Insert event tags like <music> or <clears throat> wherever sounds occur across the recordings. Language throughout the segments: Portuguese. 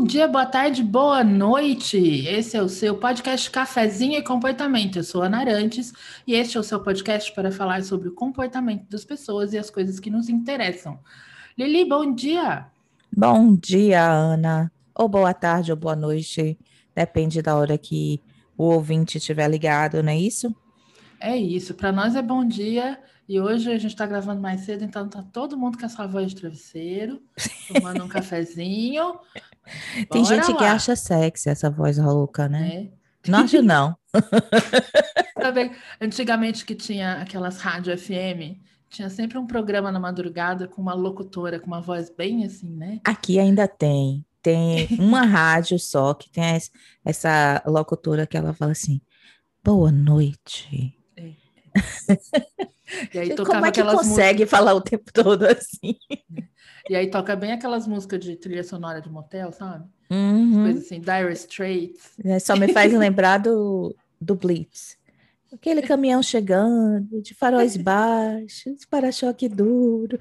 Bom dia, boa tarde, boa noite. Esse é o seu podcast Cafezinho e Comportamento. Eu sou Ana Arantes e este é o seu podcast para falar sobre o comportamento das pessoas e as coisas que nos interessam. Lili, bom dia. Bom dia, Ana. Ou boa tarde ou boa noite, depende da hora que o ouvinte estiver ligado, não é isso? É isso. Para nós é bom dia e hoje a gente está gravando mais cedo, então tá todo mundo com essa voz de travesseiro, <laughs> tomando um cafezinho. Tem gente lá. que acha sexy essa voz rouca, né? É. Não acho, <laughs> não. Antigamente que tinha aquelas rádio FM, tinha sempre um programa na madrugada com uma locutora com uma voz bem assim, né? Aqui ainda tem. Tem <laughs> uma rádio só que tem essa locutora que ela fala assim: Boa noite. É. E aí Como é que consegue músicas... falar o tempo todo assim? E aí toca bem aquelas músicas de trilha sonora de motel, sabe? Uhum. Coisas assim, Dire Straits. É, só me faz <laughs> lembrar do, do Blitz. Aquele caminhão chegando, de faróis <laughs> baixos, para-choque duro.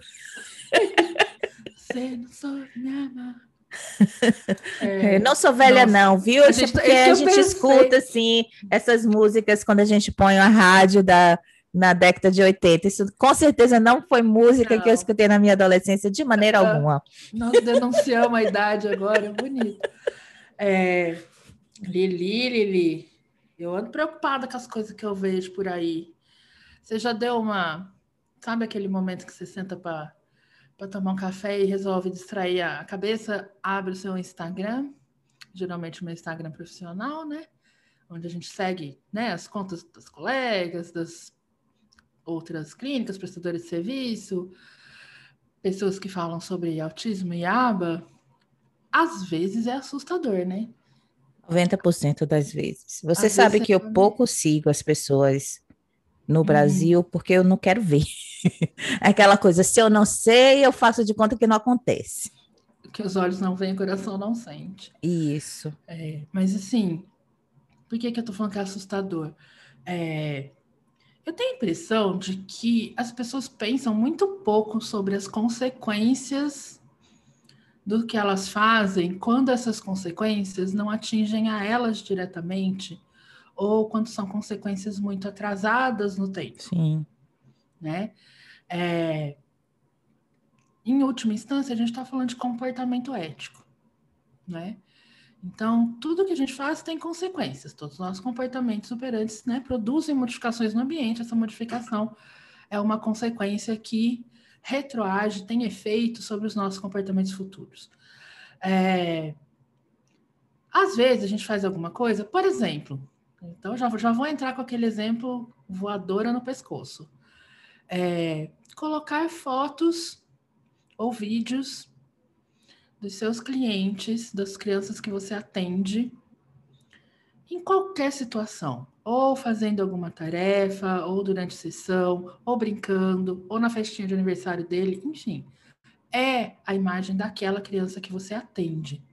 Você não sou minha <laughs> É, não sou velha, nossa, não, viu? A gente, porque a gente escuta assim essas músicas quando a gente põe a rádio da, na década de 80. Isso com certeza não foi música não. que eu escutei na minha adolescência de maneira ah, alguma. Nós denunciamos a idade agora, é bonito. É, Lili, Lili, eu ando preocupada com as coisas que eu vejo por aí. Você já deu uma. Sabe aquele momento que você senta para tomar um café e resolve distrair a cabeça? Abre o seu Instagram, geralmente o meu Instagram profissional, né? Onde a gente segue né, as contas das colegas, das outras clínicas, prestadores de serviço, pessoas que falam sobre autismo e aba. Às vezes é assustador, né? 90% das vezes. Você Às sabe vezes que é... eu pouco sigo as pessoas no hum. Brasil porque eu não quero ver. <laughs> Aquela coisa, se eu não sei, eu faço de conta que não acontece. Que os olhos não veem, o coração não sente. Isso. É, mas assim, por que, que eu tô falando que é assustador? É, eu tenho a impressão de que as pessoas pensam muito pouco sobre as consequências do que elas fazem quando essas consequências não atingem a elas diretamente ou quando são consequências muito atrasadas no tempo. Sim. Né? É... Em última instância, a gente está falando de comportamento ético, né? Então, tudo que a gente faz tem consequências. Todos os nossos comportamentos operantes né, produzem modificações no ambiente. Essa modificação é uma consequência que retroage, tem efeito sobre os nossos comportamentos futuros. É... Às vezes a gente faz alguma coisa, por exemplo, então já, já vou entrar com aquele exemplo voadora no pescoço. É... Colocar fotos ou vídeos dos seus clientes, das crianças que você atende, em qualquer situação ou fazendo alguma tarefa, ou durante sessão, ou brincando, ou na festinha de aniversário dele, enfim. É a imagem daquela criança que você atende,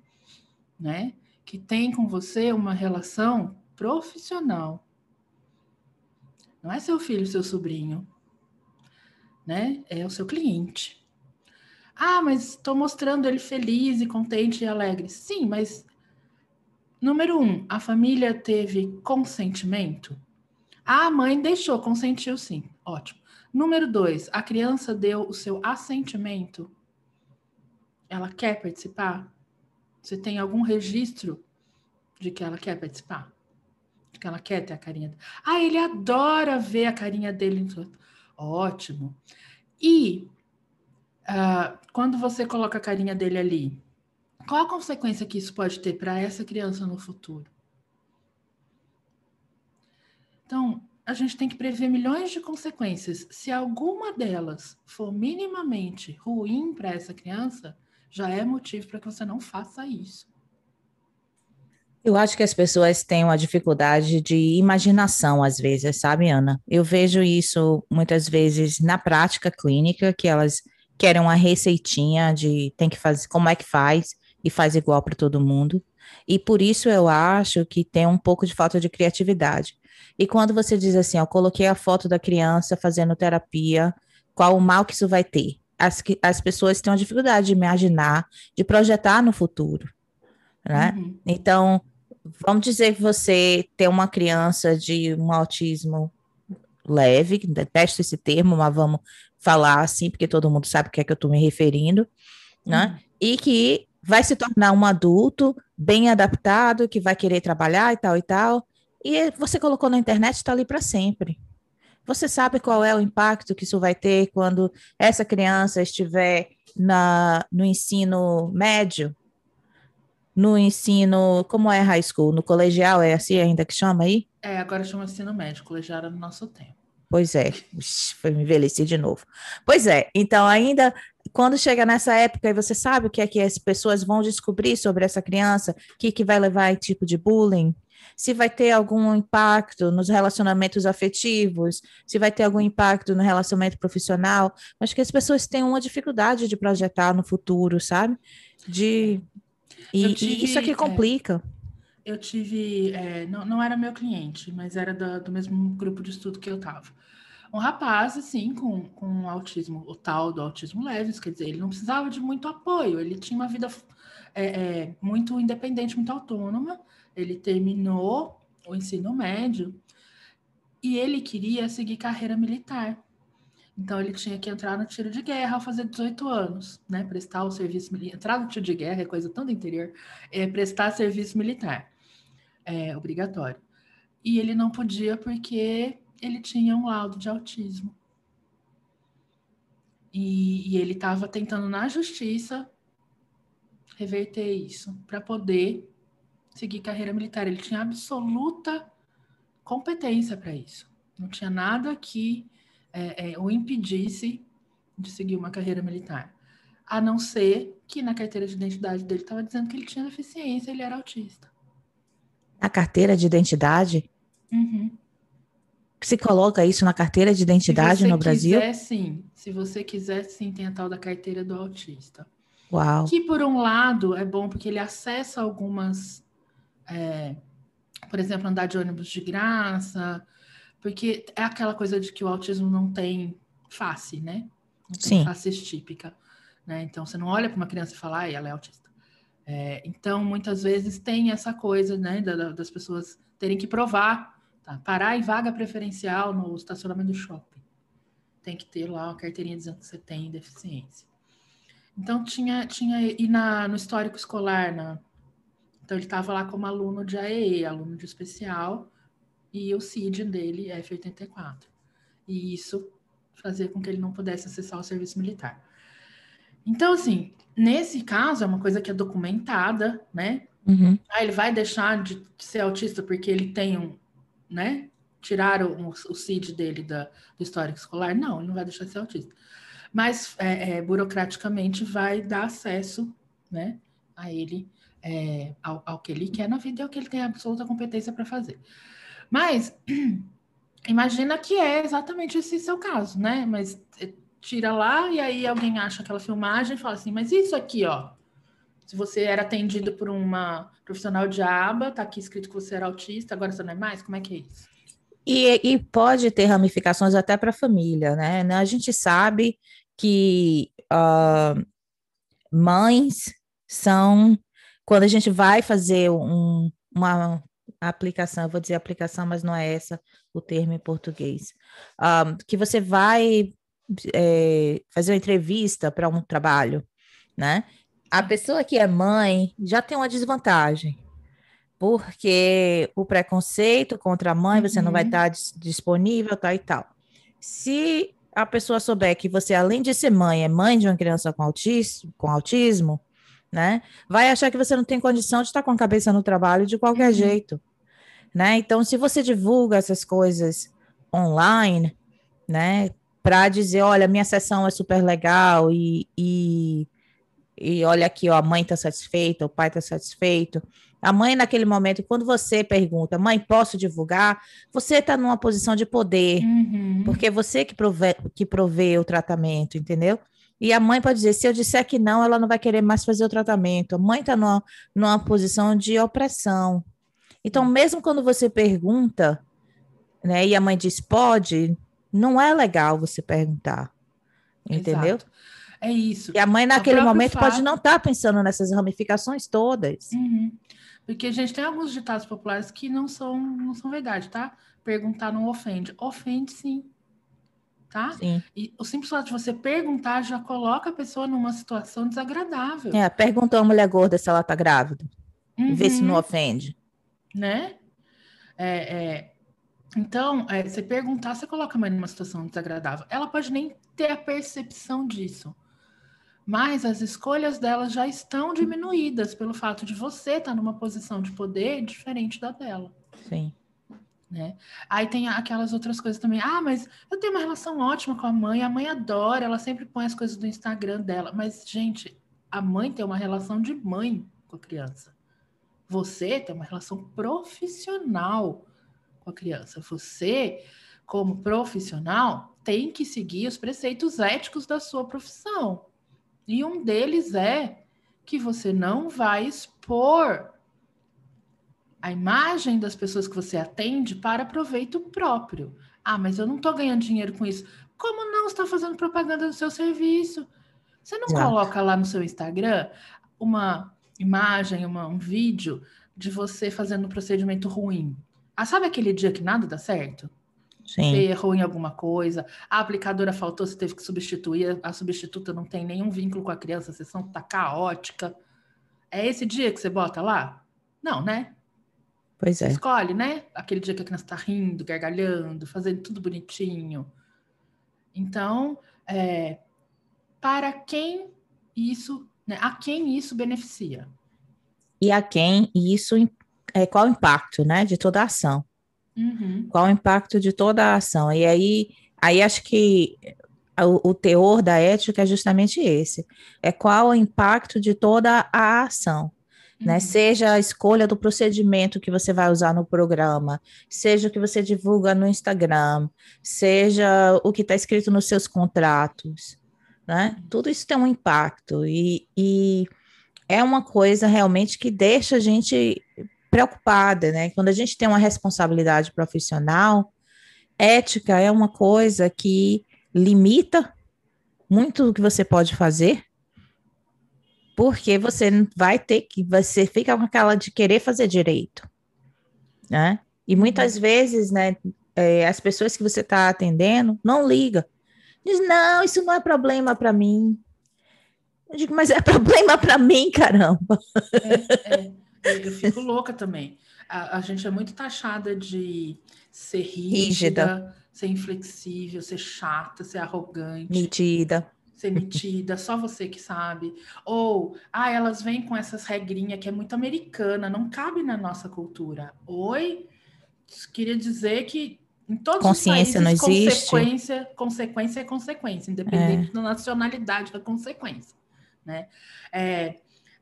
né? Que tem com você uma relação profissional. Não é seu filho, seu sobrinho, né? É o seu cliente. Ah, mas estou mostrando ele feliz e contente e alegre. Sim, mas Número um, a família teve consentimento? A mãe deixou, consentiu sim. Ótimo. Número dois, a criança deu o seu assentimento? Ela quer participar? Você tem algum registro de que ela quer participar? De que ela quer ter a carinha? Ah, ele adora ver a carinha dele. Ótimo. E uh, quando você coloca a carinha dele ali, qual a consequência que isso pode ter para essa criança no futuro? Então, a gente tem que prever milhões de consequências. Se alguma delas for minimamente ruim para essa criança, já é motivo para que você não faça isso. Eu acho que as pessoas têm uma dificuldade de imaginação, às vezes, sabe, Ana? Eu vejo isso muitas vezes na prática clínica, que elas querem uma receitinha de tem que fazer, como é que faz, e faz igual para todo mundo. E por isso eu acho que tem um pouco de falta de criatividade. E quando você diz assim, ó, coloquei a foto da criança fazendo terapia, qual o mal que isso vai ter? As, as pessoas têm uma dificuldade de imaginar, de projetar no futuro. né? Uhum. Então, vamos dizer que você tem uma criança de um autismo leve, detesto esse termo, mas vamos falar assim, porque todo mundo sabe o que é que eu estou me referindo, né? Uhum. E que vai se tornar um adulto bem adaptado, que vai querer trabalhar e tal e tal. E você colocou na internet, está ali para sempre. Você sabe qual é o impacto que isso vai ter quando essa criança estiver na, no ensino médio, no ensino, como é high school? No colegial, é assim ainda que chama aí? É, agora chama ensino médio, colegial era no nosso tempo. Pois é, foi me envelhecer de novo. Pois é, então ainda quando chega nessa época e você sabe o que é que as pessoas vão descobrir sobre essa criança, o que, que vai levar a tipo de bullying, se vai ter algum impacto nos relacionamentos afetivos, se vai ter algum impacto no relacionamento profissional, acho que as pessoas têm uma dificuldade de projetar no futuro, sabe? De e, tive, e isso aqui é, complica. É, eu tive, é, não, não era meu cliente, mas era do, do mesmo grupo de estudo que eu estava. Um rapaz, assim, com, com autismo, o tal do autismo leve, quer dizer, ele não precisava de muito apoio, ele tinha uma vida é, é, muito independente, muito autônoma. Ele terminou o ensino médio e ele queria seguir carreira militar. Então ele tinha que entrar no tiro de guerra ao fazer 18 anos, né? Prestar o serviço militar. Entrar no tiro de guerra é coisa tão do interior, é prestar serviço militar. É obrigatório. E ele não podia porque ele tinha um laudo de autismo. E, e ele estava tentando na justiça reverter isso para poder seguir carreira militar. Ele tinha absoluta competência para isso. Não tinha nada que é, é, o impedisse de seguir uma carreira militar. A não ser que na carteira de identidade dele estava dizendo que ele tinha deficiência, ele era autista. Na carteira de identidade? Uhum. Se coloca isso na carteira de identidade no Brasil? Se quiser, sim. Se você quiser, sim, tem a tal da carteira do autista. Uau. Que, por um lado, é bom porque ele acessa algumas. É, por exemplo, andar de ônibus de graça, porque é aquela coisa de que o autismo não tem face, né? Não tem Sim. face típica. Né? Então, você não olha para uma criança e fala, ah, ela é autista. É, então, muitas vezes tem essa coisa, né, das pessoas terem que provar, tá? parar em vaga preferencial no estacionamento do shopping. Tem que ter lá uma carteirinha dizendo que você tem deficiência. Então, tinha, tinha e na, no histórico escolar, na, então ele estava lá como aluno de AEE, aluno de especial, e o CID dele é F84. E isso fazia com que ele não pudesse acessar o serviço militar. Então, assim, nesse caso, é uma coisa que é documentada, né? Uhum. Ah, ele vai deixar de ser autista porque ele tem um, né? Tiraram o, o CID dele da, do histórico escolar? Não, ele não vai deixar de ser autista. Mas, é, é, burocraticamente, vai dar acesso, né? A ele, é, ao, ao que ele quer na vida e ao que ele tem absoluta competência para fazer. Mas <clears throat> imagina que é exatamente esse seu caso, né? Mas eh, tira lá e aí alguém acha aquela filmagem e fala assim, mas isso aqui, ó. Se você era atendido por uma profissional de aba, tá aqui escrito que você era autista, agora você não é mais, como é que é isso? E, e pode ter ramificações até para a família, né? A gente sabe que uh, mães são, quando a gente vai fazer um, uma aplicação, eu vou dizer aplicação, mas não é essa o termo em português, um, que você vai é, fazer uma entrevista para um trabalho, né? A pessoa que é mãe já tem uma desvantagem, porque o preconceito contra a mãe, uhum. você não vai estar uhum. disponível, tal e tal. Se a pessoa souber que você, além de ser mãe, é mãe de uma criança com autismo, com autismo né? Vai achar que você não tem condição de estar com a cabeça no trabalho de qualquer uhum. jeito, né? Então, se você divulga essas coisas online, né, para dizer, olha, minha sessão é super legal e, e, e olha aqui, ó, a mãe está satisfeita, o pai está satisfeito. A mãe, naquele momento, quando você pergunta, mãe, posso divulgar? Você está numa posição de poder, uhum. porque você que provê, que provê o tratamento, entendeu? E a mãe pode dizer: se eu disser que não, ela não vai querer mais fazer o tratamento. A mãe está numa, numa posição de opressão. Então, mesmo quando você pergunta, né, e a mãe diz pode, não é legal você perguntar. Entendeu? Exato. É isso. E a mãe, naquele momento, fato... pode não estar tá pensando nessas ramificações todas. Uhum. Porque, gente, tem alguns ditados populares que não são, não são verdade, tá? Perguntar não ofende. Ofende, sim. Tá? Sim. E o simples fato de você perguntar já coloca a pessoa numa situação desagradável. É, perguntou a mulher gorda se ela tá grávida. Uhum. Vê se não uhum. ofende. Né? É, é, então, é, você perguntar, você coloca a mãe numa situação desagradável. Ela pode nem ter a percepção disso. Mas as escolhas dela já estão diminuídas pelo fato de você estar numa posição de poder diferente da dela. Sim. Né? Aí tem aquelas outras coisas também. Ah, mas eu tenho uma relação ótima com a mãe, a mãe adora, ela sempre põe as coisas do Instagram dela. Mas, gente, a mãe tem uma relação de mãe com a criança. Você tem uma relação profissional com a criança. Você, como profissional, tem que seguir os preceitos éticos da sua profissão. E um deles é que você não vai expor a imagem das pessoas que você atende para proveito próprio. Ah, mas eu não estou ganhando dinheiro com isso. Como não está fazendo propaganda do seu serviço? Você não coloca lá no seu Instagram uma imagem, uma, um vídeo de você fazendo um procedimento ruim. Ah, sabe aquele dia que nada dá certo? Sim. Você errou em alguma coisa, a aplicadora faltou, você teve que substituir, a substituta não tem nenhum vínculo com a criança, a sessão tá caótica. É esse dia que você bota lá? Não, né? Pois é. Você escolhe, né? Aquele dia que a criança tá rindo, gargalhando, fazendo tudo bonitinho. Então, é, para quem isso, né? A quem isso beneficia? E a quem isso, é, qual o impacto, né, de toda a ação? Uhum. Qual o impacto de toda a ação? E aí, aí acho que o, o, teor da ética é justamente esse: é qual o impacto de toda a ação. Né? Uhum. Né? Seja a escolha do procedimento que você vai usar no programa, seja o que você divulga no Instagram, seja o que está escrito nos seus contratos, né? Tudo isso tem um impacto e, e é uma coisa realmente que deixa a gente preocupada, né? Quando a gente tem uma responsabilidade profissional, ética é uma coisa que limita muito o que você pode fazer, porque você vai ter que, você fica com aquela de querer fazer direito, né? E muitas uhum. vezes, né, é, as pessoas que você está atendendo não liga, diz não, isso não é problema para mim. Eu digo, mas é <laughs> problema para mim, caramba. É, é. Eu fico louca também. A, a, gente é muito taxada de ser rígida, rígida, ser inflexível, ser chata, ser arrogante. Metida. Ser metida, só você que sabe. Ou, ah, elas vêm com essas regrinhas que é muito americana, não cabe na nossa cultura. Oi? Queria dizer que em todos Consciência os países, não existe. consequência, consequência é consequência, independente é. da nacionalidade da consequência. Né? É,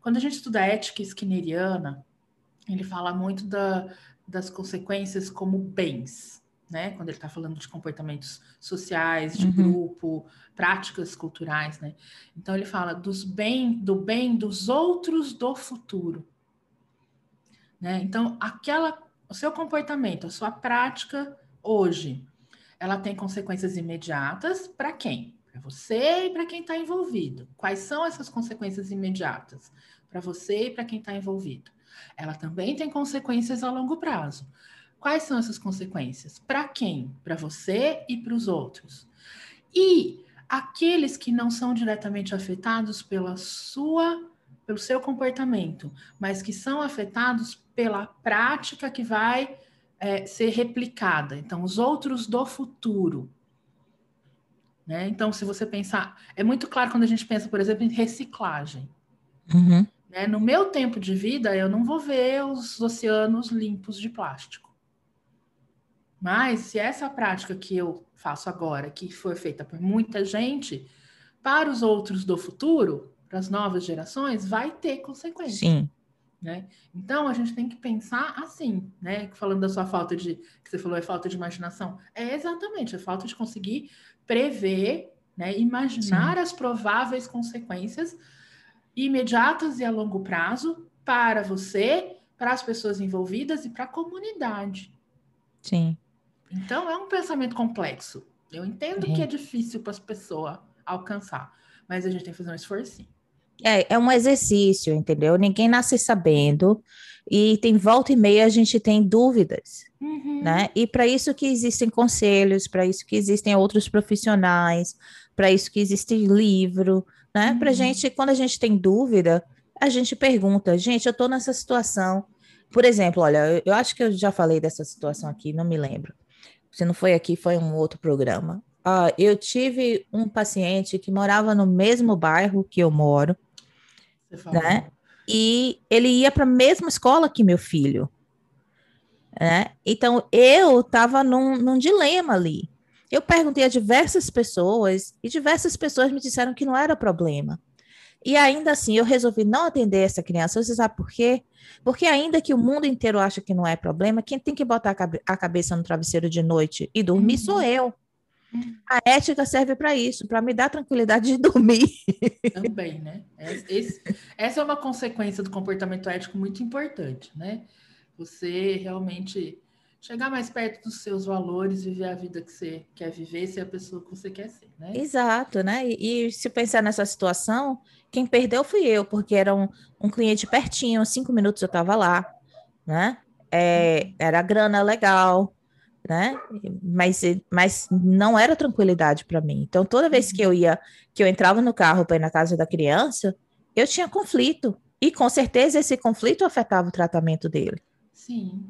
quando a gente estuda ética skinneriana, ele fala muito da, das consequências como bens, né? Quando ele está falando de comportamentos sociais, de uhum. grupo, práticas culturais, né? Então ele fala dos bem, do bem dos outros do futuro, né? Então aquela, o seu comportamento, a sua prática hoje, ela tem consequências imediatas para quem? Para você e para quem está envolvido. Quais são essas consequências imediatas? Para você e para quem está envolvido. Ela também tem consequências a longo prazo. Quais são essas consequências? Para quem? Para você e para os outros. E aqueles que não são diretamente afetados pela sua, pelo seu comportamento, mas que são afetados pela prática que vai é, ser replicada. Então, os outros do futuro. Né? Então, se você pensar, é muito claro quando a gente pensa, por exemplo, em reciclagem. Uhum. Né? No meu tempo de vida, eu não vou ver os oceanos limpos de plástico. Mas se essa prática que eu faço agora, que foi feita por muita gente, para os outros do futuro, para as novas gerações, vai ter consequências. Sim. Né? Então a gente tem que pensar assim, né? Falando da sua falta de que você falou é falta de imaginação, é exatamente a é falta de conseguir prever, né? Imaginar Sim. as prováveis consequências imediatas e a longo prazo para você, para as pessoas envolvidas e para a comunidade. Sim. Então é um pensamento complexo. Eu entendo que é difícil para as pessoas alcançar, mas a gente tem que fazer um esforço. É, é um exercício, entendeu? Ninguém nasce sabendo e tem volta e meia a gente tem dúvidas, uhum. né? E para isso que existem conselhos, para isso que existem outros profissionais, para isso que existe livro, né? Uhum. Para gente, quando a gente tem dúvida, a gente pergunta, gente, eu estou nessa situação. Por exemplo, olha, eu acho que eu já falei dessa situação aqui, não me lembro. Se não foi aqui, foi um outro programa. Uh, eu tive um paciente que morava no mesmo bairro que eu moro, né? E ele ia para a mesma escola que meu filho. Né? Então eu estava num, num dilema ali. Eu perguntei a diversas pessoas e diversas pessoas me disseram que não era problema. E ainda assim, eu resolvi não atender essa criança. Você sabe por quê? Porque ainda que o mundo inteiro acha que não é problema, quem tem que botar a cabeça no travesseiro de noite e dormir uhum. sou eu. A ética serve para isso, para me dar tranquilidade de <laughs> dormir. Também, né? Esse, essa é uma consequência do comportamento ético muito importante, né? Você realmente chegar mais perto dos seus valores, viver a vida que você quer viver, ser a pessoa que você quer ser, né? Exato, né? E, e se pensar nessa situação, quem perdeu fui eu, porque era um, um cliente pertinho, cinco minutos eu estava lá, né? É, era grana legal, né? Mas, mas não era tranquilidade para mim. Então, toda vez que eu uhum. ia, que eu entrava no carro para ir na casa da criança, eu tinha conflito. E com certeza esse conflito afetava o tratamento dele. Sim,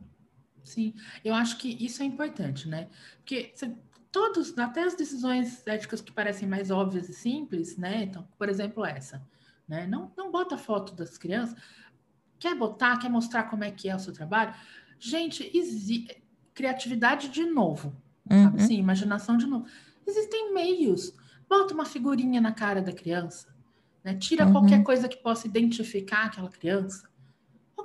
sim. Eu acho que isso é importante, né? Porque todos, até as decisões éticas que parecem mais óbvias e simples, né? Então, por exemplo, essa, né? Não, não bota foto das crianças. Quer botar, quer mostrar como é que é o seu trabalho? Gente, criatividade de novo, uhum. sabe assim, imaginação de novo. Existem meios. Bota uma figurinha na cara da criança, né? Tira uhum. qualquer coisa que possa identificar aquela criança.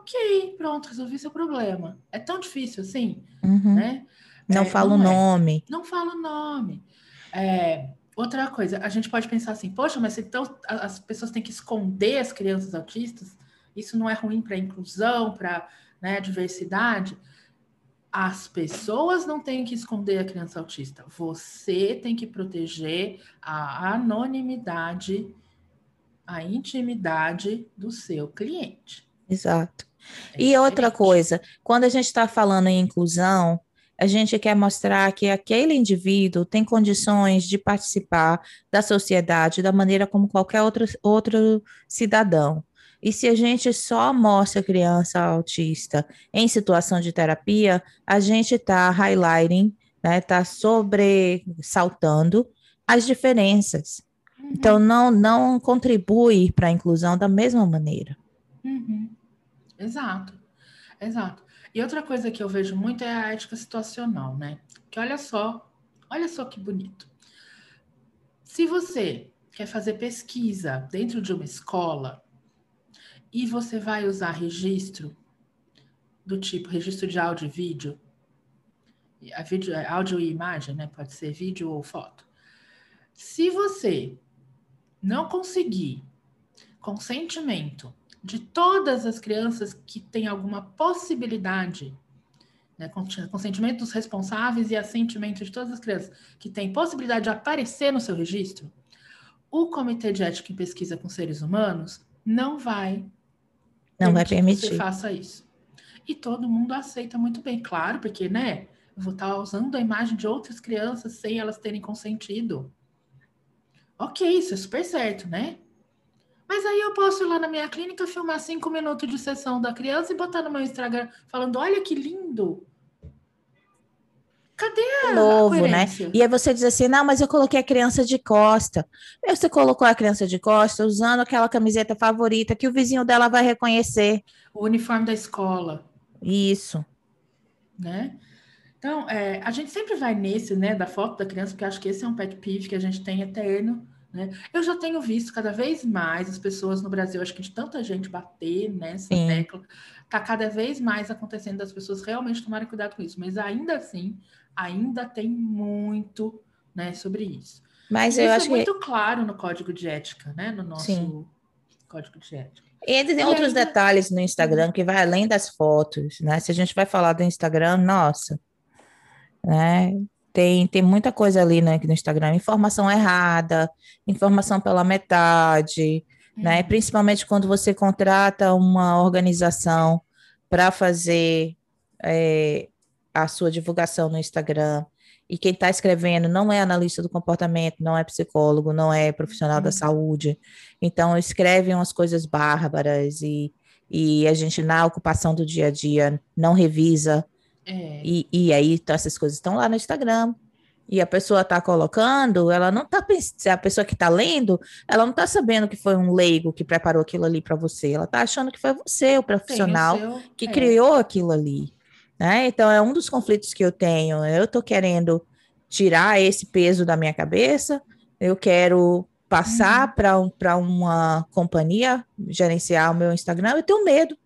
Ok, pronto, resolvi seu problema. É tão difícil assim, uhum. né? Não é, fala o é. nome. Não fala o nome. É, outra coisa, a gente pode pensar assim, poxa, mas então as pessoas têm que esconder as crianças autistas? Isso não é ruim para a inclusão, para né, diversidade? As pessoas não têm que esconder a criança autista. Você tem que proteger a anonimidade, a intimidade do seu cliente. Exato. E outra coisa, quando a gente está falando em inclusão, a gente quer mostrar que aquele indivíduo tem condições de participar da sociedade da maneira como qualquer outro, outro cidadão. E se a gente só mostra criança autista em situação de terapia, a gente está highlighting, né, está sobressaltando as diferenças. Uhum. Então, não, não contribui para a inclusão da mesma maneira. Uhum. Exato, exato. E outra coisa que eu vejo muito é a ética situacional, né? Que olha só, olha só que bonito. Se você quer fazer pesquisa dentro de uma escola, e você vai usar registro do tipo registro de áudio e vídeo, a vídeo, é, áudio e imagem, né? Pode ser vídeo ou foto. Se você não conseguir consentimento de todas as crianças que têm alguma possibilidade, né, consentimento dos responsáveis e assentimento de todas as crianças que têm possibilidade de aparecer no seu registro, o Comitê de Ética em Pesquisa com Seres Humanos não vai não vai permitir. Que você faça isso. E todo mundo aceita muito bem, claro, porque, né? Eu vou estar usando a imagem de outras crianças sem elas terem consentido. Ok, isso é super certo, né? Mas aí eu posso ir lá na minha clínica filmar cinco minutos de sessão da criança e botar no meu Instagram falando: olha que lindo. Cadê a novo, né? E aí você diz assim: não, mas eu coloquei a criança de costa. Aí você colocou a criança de costa usando aquela camiseta favorita que o vizinho dela vai reconhecer. O uniforme da escola. Isso. Né? Então, é, a gente sempre vai nesse, né, da foto da criança, porque acho que esse é um pet peeve que a gente tem eterno. Né? Eu já tenho visto cada vez mais as pessoas no Brasil, acho que de tanta gente bater nessa Sim. tecla, tá cada vez mais acontecendo das pessoas realmente tomarem cuidado com isso. Mas ainda assim, ainda tem muito né, sobre isso. Mas eu isso acho é muito que... claro no código de ética, né? No nosso Sim. código de ética. E tem e outros ainda... detalhes no Instagram que vai além das fotos, né? Se a gente vai falar do Instagram, nossa, né? Tem, tem muita coisa ali né, no Instagram, informação errada, informação pela metade, né? Uhum. Principalmente quando você contrata uma organização para fazer é, a sua divulgação no Instagram. E quem está escrevendo não é analista do comportamento, não é psicólogo, não é profissional uhum. da saúde. Então, escrevem umas coisas bárbaras e, e a gente, na ocupação do dia a dia, não revisa. É. E, e aí, então, essas coisas estão lá no Instagram e a pessoa está colocando, ela não está pensando, a pessoa que está lendo, ela não está sabendo que foi um leigo que preparou aquilo ali para você, ela está achando que foi você, o profissional, o seu, que é. criou aquilo ali. Né? Então, é um dos conflitos que eu tenho. Eu estou querendo tirar esse peso da minha cabeça, eu quero passar uhum. para uma companhia gerenciar o meu Instagram, eu tenho medo.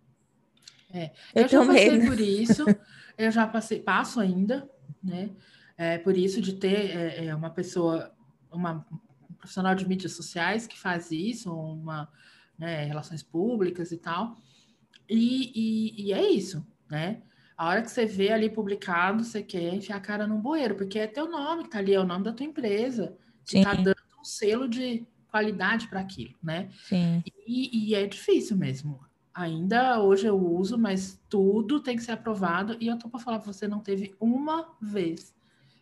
É, eu, eu já passei medo. por isso, <laughs> eu já passei, passo ainda, né? É, por isso de ter é, é, uma pessoa, uma um profissional de mídias sociais que faz isso, uma né, relações públicas e tal. E, e, e, é isso, né? A hora que você vê ali publicado, você quer enfiar a cara no bueiro, porque é teu nome que tá ali, é o nome da tua empresa, que tá dando um selo de qualidade para aquilo, né? Sim. E, e, é difícil mesmo. Ainda hoje eu uso, mas tudo tem que ser aprovado. E eu tô para falar para você, não teve uma vez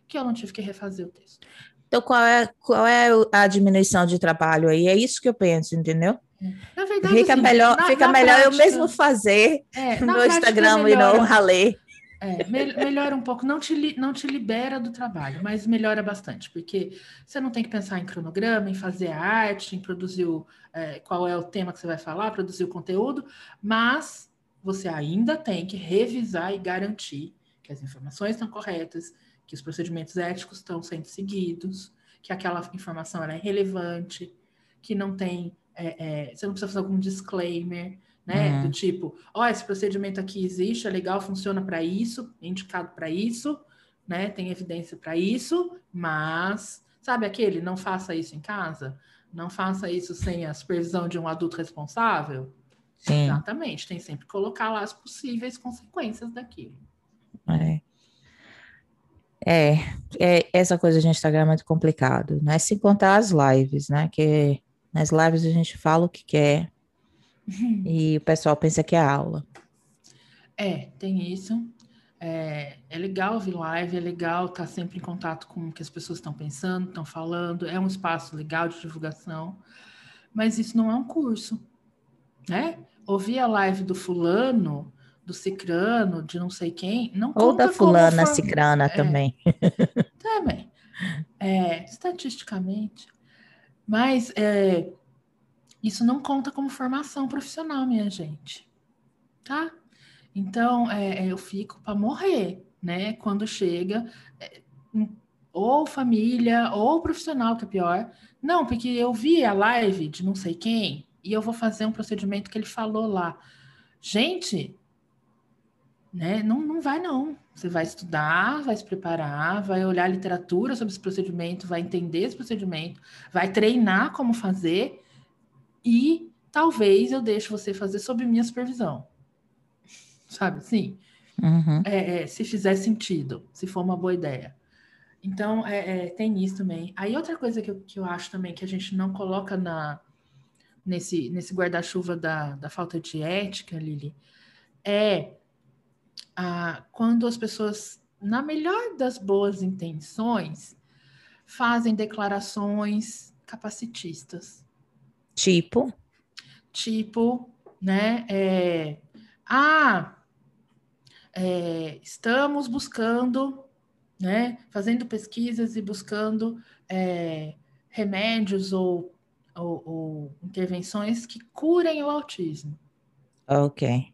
que eu não tive que refazer o texto. Então, qual é, qual é a diminuição de trabalho aí? É isso que eu penso, entendeu? É. Na verdade, fica assim, melhor, na, fica na melhor prática, eu mesmo fazer é, <laughs> no Instagram e não ralei. É, me, melhora um pouco, não te, não te libera do trabalho, mas melhora bastante, porque você não tem que pensar em cronograma, em fazer a arte, em produzir o, é, qual é o tema que você vai falar, produzir o conteúdo, mas você ainda tem que revisar e garantir que as informações estão corretas, que os procedimentos éticos estão sendo seguidos, que aquela informação é relevante, que não tem. É, é, você não precisa fazer algum disclaimer, né? Uhum. Do tipo, ó, oh, esse procedimento aqui existe, é legal, funciona para isso, é indicado para isso, né? Tem evidência para isso, mas sabe aquele, não faça isso em casa, não faça isso sem a supervisão de um adulto responsável. Sim. Exatamente, tem sempre que colocar lá as possíveis consequências daquilo. É. É, é, essa coisa de Instagram é muito complicado, né? Sem contar as lives, né? Que nas lives a gente fala o que quer uhum. e o pessoal pensa que é aula. É, tem isso. É, é legal ouvir live, é legal estar sempre em contato com o que as pessoas estão pensando, estão falando, é um espaço legal de divulgação, mas isso não é um curso, né? Ouvir a live do fulano do cicrano, de não sei quem, não Ou da fulana for... cicrana é, também. Também. É, estatisticamente. Mas é, isso não conta como formação profissional, minha gente. Tá? Então, é, é eu fico para morrer, né? Quando chega, é, ou família, ou profissional, que é pior. Não, porque eu vi a live de não sei quem e eu vou fazer um procedimento que ele falou lá. Gente, né? Não, não vai, não. Você vai estudar, vai se preparar, vai olhar literatura sobre esse procedimento, vai entender esse procedimento, vai treinar como fazer e talvez eu deixe você fazer sob minha supervisão. Sabe assim? Uhum. É, é, se fizer sentido, se for uma boa ideia. Então, é, é, tem isso também. Aí, outra coisa que eu, que eu acho também que a gente não coloca na, nesse, nesse guarda-chuva da, da falta de ética, Lili, é ah, quando as pessoas, na melhor das boas intenções, fazem declarações capacitistas. Tipo? Tipo, né? É, ah, é, estamos buscando, né? Fazendo pesquisas e buscando é, remédios ou, ou, ou intervenções que curem o autismo. Ok.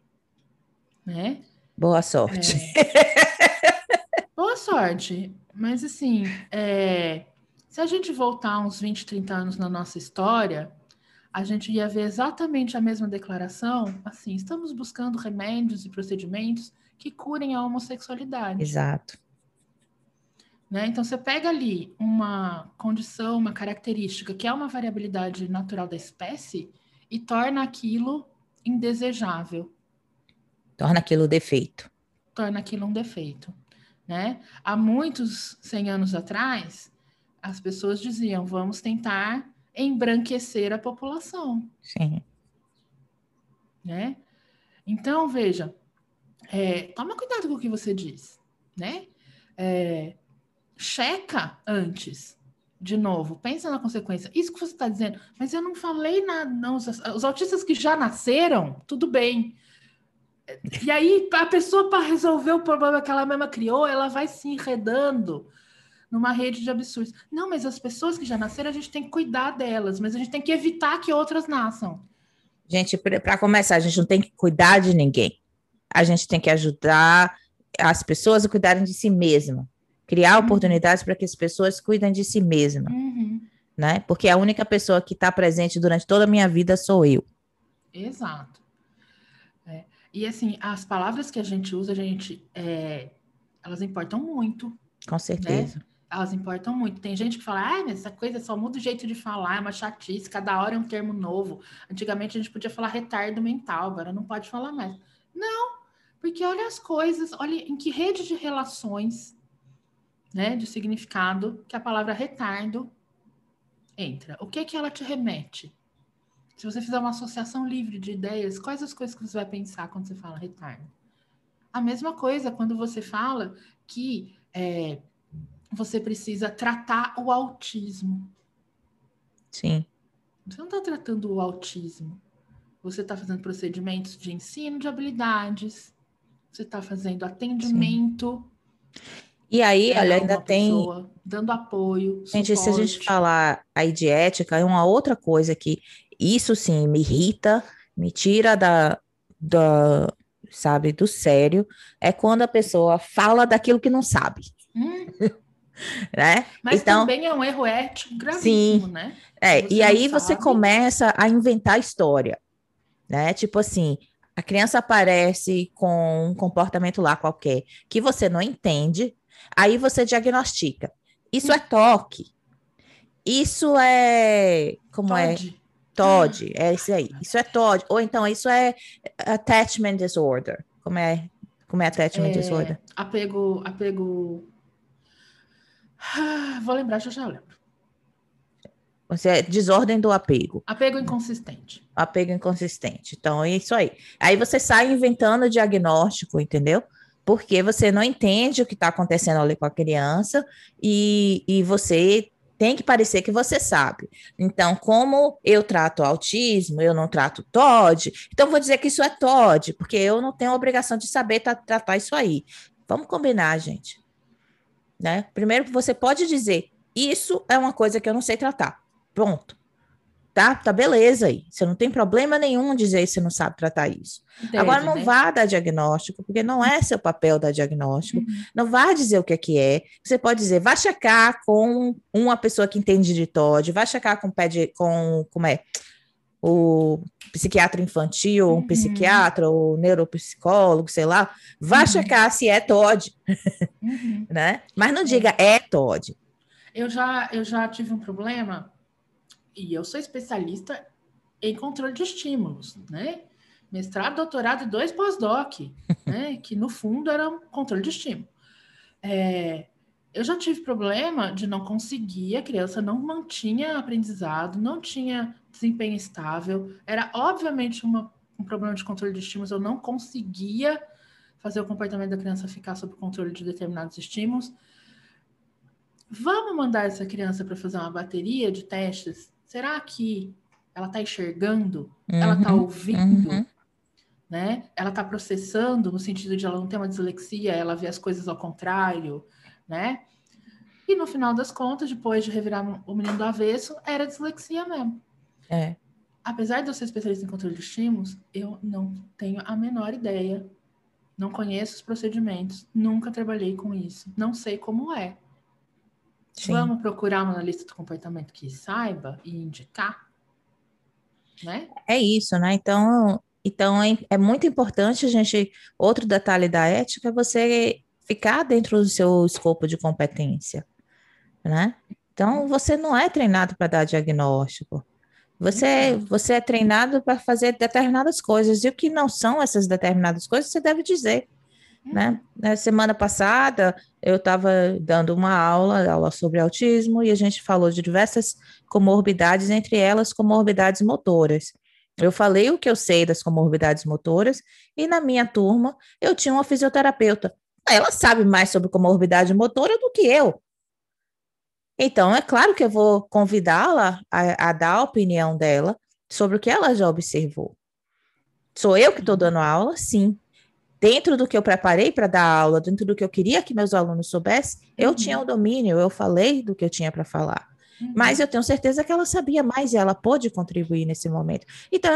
Né? Boa sorte. É. <laughs> Boa sorte. Mas assim, é... se a gente voltar uns 20, 30 anos na nossa história, a gente ia ver exatamente a mesma declaração. Assim, estamos buscando remédios e procedimentos que curem a homossexualidade. Exato. Né? Então, você pega ali uma condição, uma característica que é uma variabilidade natural da espécie e torna aquilo indesejável torna aquilo defeito. Torna aquilo um defeito. né? Há muitos 100 anos atrás, as pessoas diziam: vamos tentar embranquecer a população. Sim. Né? Então, veja, é, toma cuidado com o que você diz, né? É, checa antes, de novo, pensa na consequência. Isso que você está dizendo, mas eu não falei nada, não. Os, os autistas que já nasceram, tudo bem. E aí, a pessoa, para resolver o problema que ela mesma criou, ela vai se enredando numa rede de absurdos. Não, mas as pessoas que já nasceram, a gente tem que cuidar delas, mas a gente tem que evitar que outras nasçam. Gente, para começar, a gente não tem que cuidar de ninguém. A gente tem que ajudar as pessoas a cuidarem de si mesma. Criar uhum. oportunidades para que as pessoas cuidem de si mesma. Uhum. Né? Porque a única pessoa que está presente durante toda a minha vida sou eu. Exato. E assim, as palavras que a gente usa, a gente, é, elas importam muito. Com certeza. Né? Elas importam muito. Tem gente que fala, ah, mas essa coisa só muda o jeito de falar, é uma chatice, cada hora é um termo novo. Antigamente a gente podia falar retardo mental, agora não pode falar mais. Não, porque olha as coisas, olha em que rede de relações, né, de significado, que a palavra retardo entra. O que que ela te remete? Se você fizer uma associação livre de ideias, quais as coisas que você vai pensar quando você fala retardo? A mesma coisa quando você fala que é, você precisa tratar o autismo. Sim. Você não está tratando o autismo. Você está fazendo procedimentos de ensino de habilidades. Você está fazendo atendimento. Sim. E aí, olha, ainda tem. Pessoa, dando apoio. Gente, suporte. se a gente falar aí de ética, é uma outra coisa que isso sim me irrita, me tira da, da, sabe, do sério, é quando a pessoa fala daquilo que não sabe. Hum. <laughs> <laughs> né? Mas então, também é um erro ético gravíssimo, sim, né? É, e aí sabe. você começa a inventar história, né? Tipo assim, a criança aparece com um comportamento lá qualquer que você não entende, aí você diagnostica. Isso hum. é toque. Isso é como é? Pode. é? TOD, é isso aí. Isso é TOD. Ou então, isso é attachment disorder. Como é, como é attachment é, disorder? Apego, apego... Ah, <sighs> vou lembrar, já já lembro. Você é desordem do apego. Apego inconsistente. Apego inconsistente. Então, é isso aí. Aí você sai inventando diagnóstico, entendeu? Porque você não entende o que está acontecendo ali com a criança e, e você tem que parecer que você sabe. Então, como eu trato autismo, eu não trato TOD, então vou dizer que isso é TOD, porque eu não tenho a obrigação de saber tra tratar isso aí. Vamos combinar, gente. Né? Primeiro, você pode dizer, isso é uma coisa que eu não sei tratar. Pronto tá? Tá beleza aí. Você não tem problema nenhum dizer que você não sabe tratar isso. Agora não né? vá dar diagnóstico, porque não é seu papel dar diagnóstico. Uhum. Não vá dizer o que é que é. Você pode dizer, vá checar com uma pessoa que entende de TOD, vá checar com pé de, com como é? O psiquiatra infantil, uhum. um psiquiatra, ou neuropsicólogo, sei lá, vá uhum. checar se é TOD, uhum. né? Mas não diga é TOD. Eu já, eu já tive um problema e eu sou especialista em controle de estímulos, né? Mestrado, doutorado e dois pós-doc, <laughs> né? Que no fundo era um controle de estímulo. É, eu já tive problema de não conseguir, a criança não mantinha aprendizado, não tinha desempenho estável, era obviamente uma, um problema de controle de estímulos, eu não conseguia fazer o comportamento da criança ficar sob controle de determinados estímulos. Vamos mandar essa criança para fazer uma bateria de testes será que ela está enxergando? Uhum, ela está ouvindo? Uhum. Né? Ela está processando no sentido de ela não ter uma dislexia, ela vê as coisas ao contrário, né? E no final das contas, depois de revirar o menino do avesso, era dislexia mesmo. É. Apesar de eu ser especialista em controle de estímulos, eu não tenho a menor ideia. Não conheço os procedimentos, nunca trabalhei com isso, não sei como é. Sim. Vamos procurar uma analista do comportamento que saiba e indicar, né? É isso, né? Então, então é, é muito importante a gente. Outro detalhe da ética é você ficar dentro do seu escopo de competência, né? Então, você não é treinado para dar diagnóstico. Você, você é treinado para fazer determinadas coisas. E o que não são essas determinadas coisas, você deve dizer. né? Na semana passada, eu estava dando uma aula, aula sobre autismo, e a gente falou de diversas comorbidades, entre elas comorbidades motoras. Eu falei o que eu sei das comorbidades motoras, e na minha turma eu tinha uma fisioterapeuta. Ela sabe mais sobre comorbidade motora do que eu. Então, é claro que eu vou convidá-la a, a dar a opinião dela sobre o que ela já observou. Sou eu que estou dando aula? Sim dentro do que eu preparei para dar aula, dentro do que eu queria que meus alunos soubessem, uhum. eu tinha o domínio, eu falei do que eu tinha para falar. Uhum. Mas eu tenho certeza que ela sabia mais e ela pôde contribuir nesse momento. Então,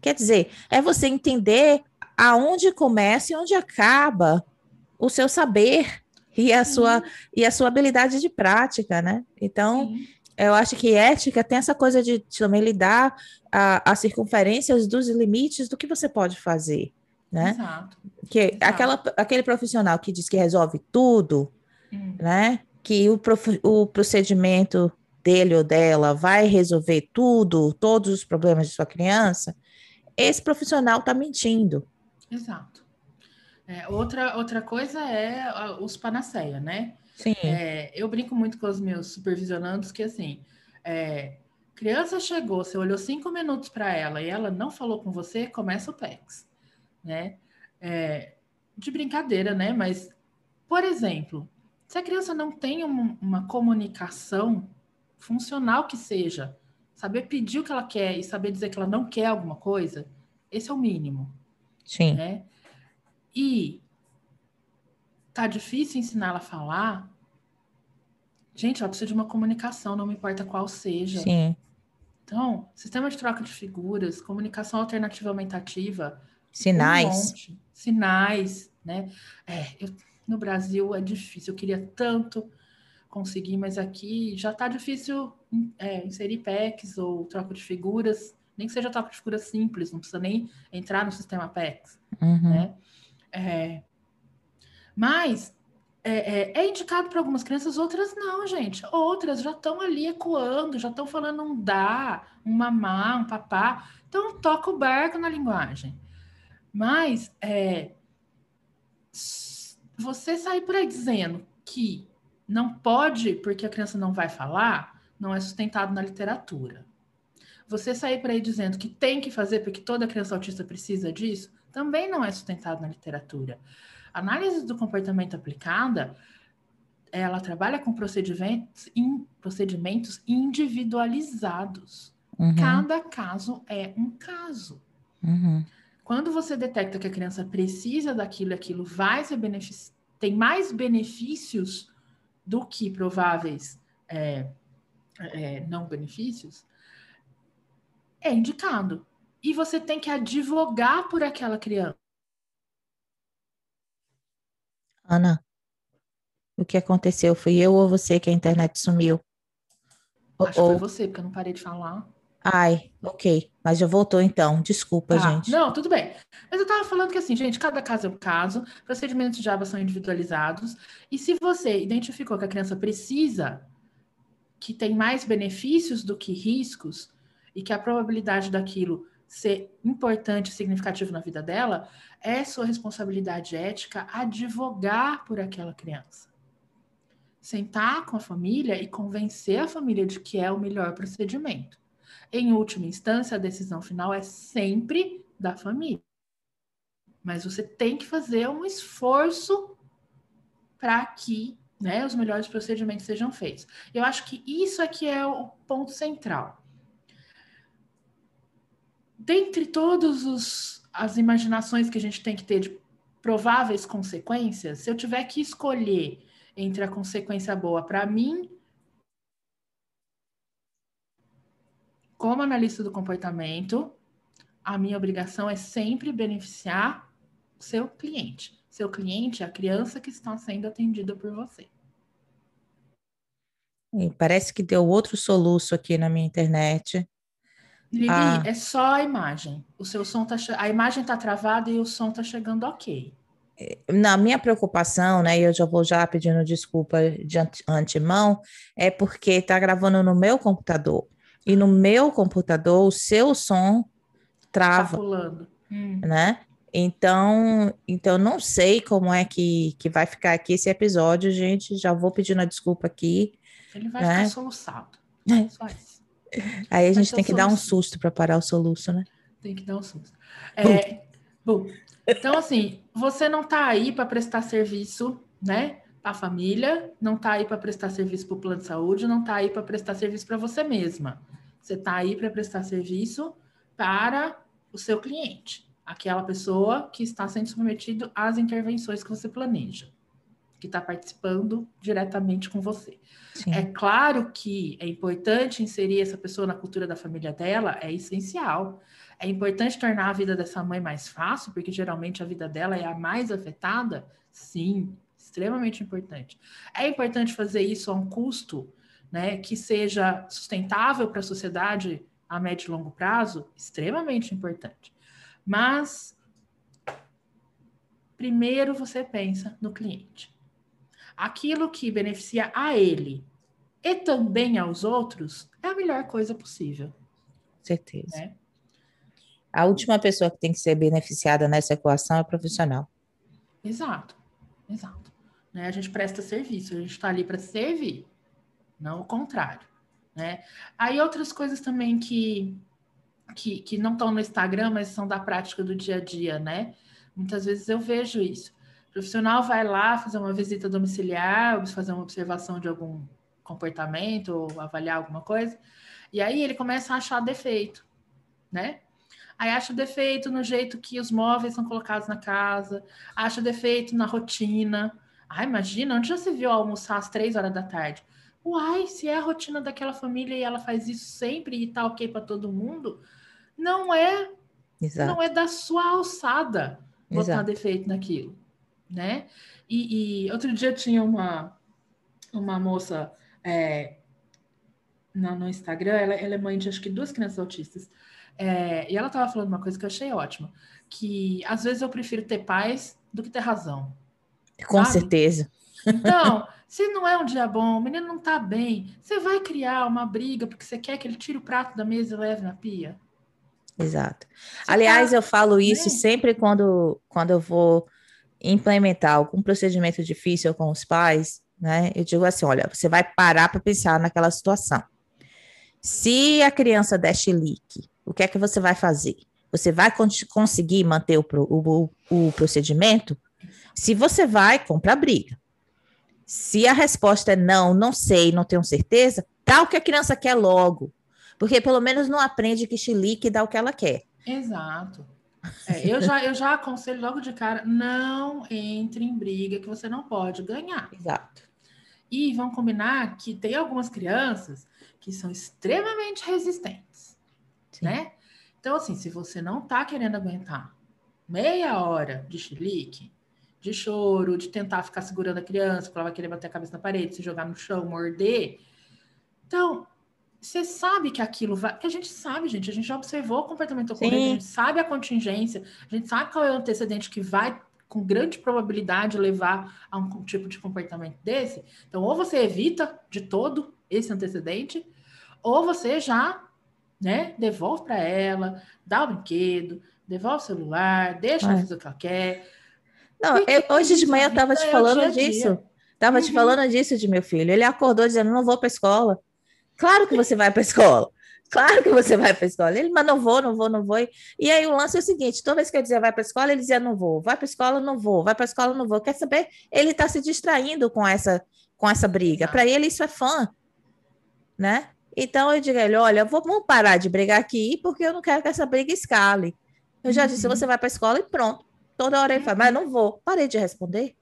quer dizer, é você entender aonde começa e onde acaba o seu saber e a, sua, e a sua habilidade de prática, né? Então, Sim. eu acho que ética tem essa coisa de também lidar as circunferências dos limites do que você pode fazer né? Exato. Que Exato. Aquela, aquele profissional que diz que resolve tudo, hum. né? Que o, o procedimento dele ou dela vai resolver tudo, todos os problemas de sua criança, esse profissional está mentindo. Exato. É, outra, outra coisa é os panaceia, né? Sim. É, eu brinco muito com os meus supervisionandos que assim, é, criança chegou, você olhou cinco minutos para ela e ela não falou com você, começa o PEX né? É, de brincadeira, né? Mas, por exemplo, se a criança não tem uma, uma comunicação funcional que seja, saber pedir o que ela quer e saber dizer que ela não quer alguma coisa, esse é o mínimo. Sim. Né? E tá difícil ensinar ela a falar. Gente, ela precisa de uma comunicação, não me importa qual seja. Sim. Então, sistema de troca de figuras, comunicação alternativa aumentativa, Sinais. Um Sinais, né? É, eu, no Brasil é difícil. Eu queria tanto conseguir, mas aqui já está difícil é, inserir PECs ou troca de figuras, nem que seja troca de figuras simples, não precisa nem entrar no sistema PECs, uhum. né? É, mas é, é, é indicado para algumas crianças, outras não, gente. Outras já estão ali ecoando, já estão falando um dá, um mamá, um papá. Então, toca o barco na linguagem. Mas é, você sair por aí dizendo que não pode porque a criança não vai falar, não é sustentado na literatura. Você sair por aí dizendo que tem que fazer porque toda criança autista precisa disso, também não é sustentado na literatura. A análise do comportamento aplicada, ela trabalha com procedimentos, in, procedimentos individualizados. Uhum. Cada caso é um caso. Uhum. Quando você detecta que a criança precisa daquilo e aquilo vai ser benefici tem mais benefícios do que prováveis é, é, não benefícios, é indicado. E você tem que advogar por aquela criança. Ana, o que aconteceu? Fui eu ou você que a internet sumiu? Acho ou... que foi você, porque eu não parei de falar. Ai, ok. Mas já voltou então. Desculpa, tá. gente. Não, tudo bem. Mas eu estava falando que assim, gente, cada caso é um caso, procedimentos de Java são individualizados. E se você identificou que a criança precisa, que tem mais benefícios do que riscos, e que a probabilidade daquilo ser importante e significativo na vida dela, é sua responsabilidade ética advogar por aquela criança. Sentar com a família e convencer a família de que é o melhor procedimento. Em última instância, a decisão final é sempre da família. Mas você tem que fazer um esforço para que né, os melhores procedimentos sejam feitos. Eu acho que isso aqui é o ponto central. Dentre todas as imaginações que a gente tem que ter de prováveis consequências, se eu tiver que escolher entre a consequência boa para mim como analista do comportamento, a minha obrigação é sempre beneficiar seu cliente. Seu cliente é a criança que está sendo atendida por você. Parece que deu outro soluço aqui na minha internet. Lili, ah. é só a imagem. O seu som tá a imagem está travada e o som está chegando ok. Na minha preocupação, né, e eu já vou já pedindo desculpa de antemão, é porque está gravando no meu computador. E no meu computador, o seu som trava. Tá pulando. Hum. Né? Então, então não sei como é que, que vai ficar aqui esse episódio, gente. Já vou pedindo a desculpa aqui. Ele vai né? ficar soluçado. É. Só isso. Aí a gente tem que dar um susto para parar o soluço, né? Tem que dar um susto. É, bom, então assim, você não está aí para prestar serviço, né? Para a família, não está aí para prestar serviço para o plano de saúde, não está aí para prestar serviço para você mesma. Você está aí para prestar serviço para o seu cliente, aquela pessoa que está sendo submetido às intervenções que você planeja, que está participando diretamente com você. Sim. É claro que é importante inserir essa pessoa na cultura da família dela, é essencial. É importante tornar a vida dessa mãe mais fácil, porque geralmente a vida dela é a mais afetada? Sim, extremamente importante. É importante fazer isso a um custo né, que seja sustentável para a sociedade a médio e longo prazo? Extremamente importante. Mas, primeiro você pensa no cliente aquilo que beneficia a ele e também aos outros é a melhor coisa possível. Certeza. Né? A última pessoa que tem que ser beneficiada nessa equação é o profissional. Exato, exato. Né? A gente presta serviço, a gente está ali para servir, não o contrário. Né? Aí outras coisas também que, que, que não estão no Instagram, mas são da prática do dia a dia, né? Muitas vezes eu vejo isso profissional vai lá fazer uma visita domiciliar, fazer uma observação de algum comportamento ou avaliar alguma coisa, e aí ele começa a achar defeito, né? Aí acha defeito no jeito que os móveis são colocados na casa, acha defeito na rotina. Ah, imagina, onde já se viu almoçar às três horas da tarde? Uai, se é a rotina daquela família e ela faz isso sempre e tá ok para todo mundo, não é, Exato. não é da sua alçada botar Exato. defeito naquilo né? E, e outro dia tinha uma, uma moça é, no, no, Instagram, ela, ela, é mãe de acho que duas crianças autistas, é, e ela estava falando uma coisa que eu achei ótima, que às vezes eu prefiro ter paz do que ter razão. Com sabe? certeza. Então, <laughs> se não é um dia bom, o menino não está bem, você vai criar uma briga porque você quer que ele tire o prato da mesa e leve na pia? Exato. Você Aliás, tá... eu falo isso né? sempre quando, quando eu vou implementar algum procedimento difícil com os pais, né? Eu digo assim, olha, você vai parar para pensar naquela situação. Se a criança der chilique, o que é que você vai fazer? Você vai conseguir manter o, o, o procedimento? Se você vai, compra a briga. Se a resposta é não, não sei, não tenho certeza, dá o que a criança quer logo. Porque pelo menos não aprende que chilique dá o que ela quer. Exato. É, eu, já, eu já aconselho logo de cara, não entre em briga que você não pode ganhar. Exato. E vamos combinar que tem algumas crianças que são extremamente resistentes, Sim. né? Então, assim, se você não tá querendo aguentar meia hora de chilique, de choro, de tentar ficar segurando a criança, porque ela vai querer bater a cabeça na parede, se jogar no chão, morder. Então, você sabe que aquilo vai. Que a gente sabe, gente, a gente já observou o comportamento ocorrente, a gente sabe a contingência, a gente sabe qual é o antecedente que vai, com grande probabilidade, levar a um tipo de comportamento desse. Então, ou você evita de todo esse antecedente, ou você já né, devolve para ela, dá o brinquedo, devolve o celular, deixa ela fazer o que ela quer. Não, eu, hoje de manhã eu estava te falando é disso. Estava uhum. te falando disso de meu filho. Ele acordou dizendo: não vou para a escola. Claro que você vai para a escola. Claro que você vai para a escola. Ele, mas não vou, não vou, não vou. E aí o lance é o seguinte: toda vez que eu dizia vai para a escola, ele dizia não vou. Vai para a escola, não vou. Vai para a escola, não vou. Quer saber? Ele está se distraindo com essa, com essa briga. Para ele, isso é fã. Né? Então eu digo a ele: olha, vamos parar de brigar aqui, porque eu não quero que essa briga escale. Eu já disse: uhum. você vai para a escola e pronto. Toda hora ele fala, mas não vou. Parei de responder.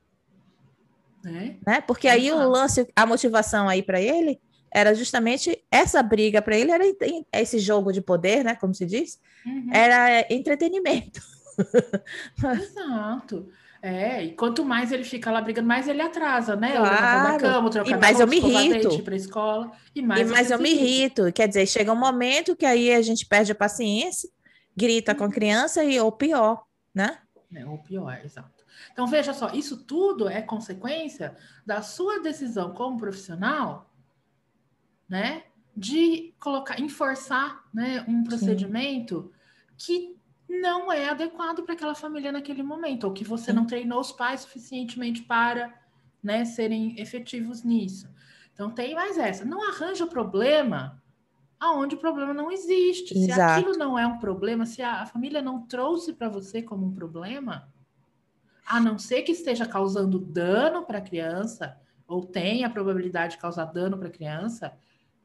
É. Né? Porque aí o lance, a motivação aí para ele era justamente essa briga para ele era esse jogo de poder, né, como se diz, uhum. era entretenimento. <laughs> Exato. É, e quanto mais ele fica lá brigando, mais ele atrasa, né? Claro. cama, e mais eu me irrito. para escola, e mais, e mais eu me irrito. Quer dizer, chega um momento que aí a gente perde a paciência, grita com a criança e ou pior, né? É, ou pior, exato. Então veja só, isso tudo é consequência da sua decisão como profissional né, de colocar, enforçar, né, um procedimento Sim. que não é adequado para aquela família naquele momento, ou que você não treinou os pais suficientemente para né, serem efetivos nisso. Então tem mais essa. Não arranja o problema aonde o problema não existe. Exato. Se aquilo não é um problema, se a, a família não trouxe para você como um problema, a não ser que esteja causando dano para a criança, ou tenha a probabilidade de causar dano para a criança,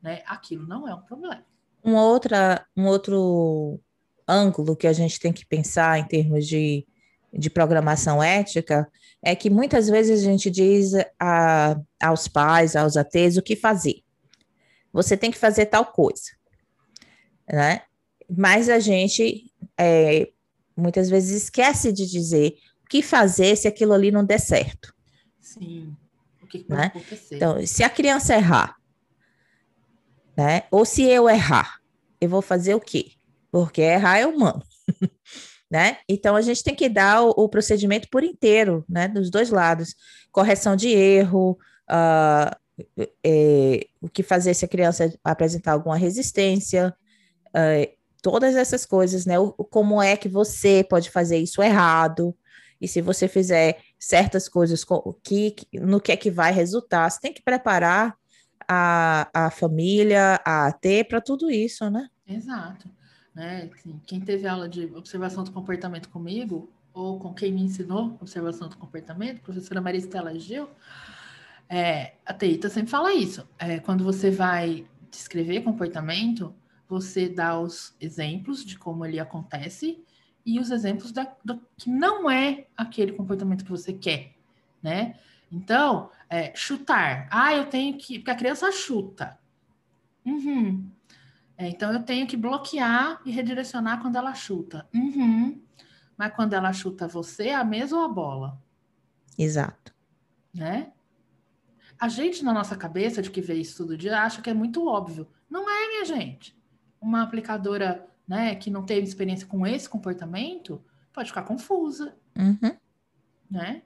né, aquilo não é um problema. Um, outra, um outro ângulo que a gente tem que pensar em termos de, de programação ética é que muitas vezes a gente diz a, aos pais, aos ateus, o que fazer. Você tem que fazer tal coisa, né? Mas a gente é, muitas vezes esquece de dizer o que fazer se aquilo ali não der certo. Sim. O que, pode né? acontecer? Então, se a criança errar, né? Ou se eu errar, eu vou fazer o quê? Porque errar é humano. <laughs> né? Então a gente tem que dar o, o, procedimento por inteiro, né? Dos dois lados, correção de erro, uh, é, o que fazer se a criança apresentar alguma resistência, uh, todas essas coisas, né? O, como é que você pode fazer isso errado? E se você fizer certas coisas, que, no que é que vai resultar? Você tem que preparar a, a família, a AT para tudo isso, né? Exato. Né? Assim, quem teve aula de observação do comportamento comigo, ou com quem me ensinou observação do comportamento, professora Maria Estela Gil, é, a Teita sempre fala isso. É, quando você vai descrever comportamento, você dá os exemplos de como ele acontece e os exemplos da, do que não é aquele comportamento que você quer, né? Então, é, chutar. Ah, eu tenho que. Porque a criança chuta. Uhum. É, então eu tenho que bloquear e redirecionar quando ela chuta. Uhum. Mas quando ela chuta você, a mesa ou a bola? Exato. Né? A gente, na nossa cabeça, de que vê isso todo dia, acha que é muito óbvio. Não é, minha gente. Uma aplicadora né, que não teve experiência com esse comportamento pode ficar confusa. Uhum. Né?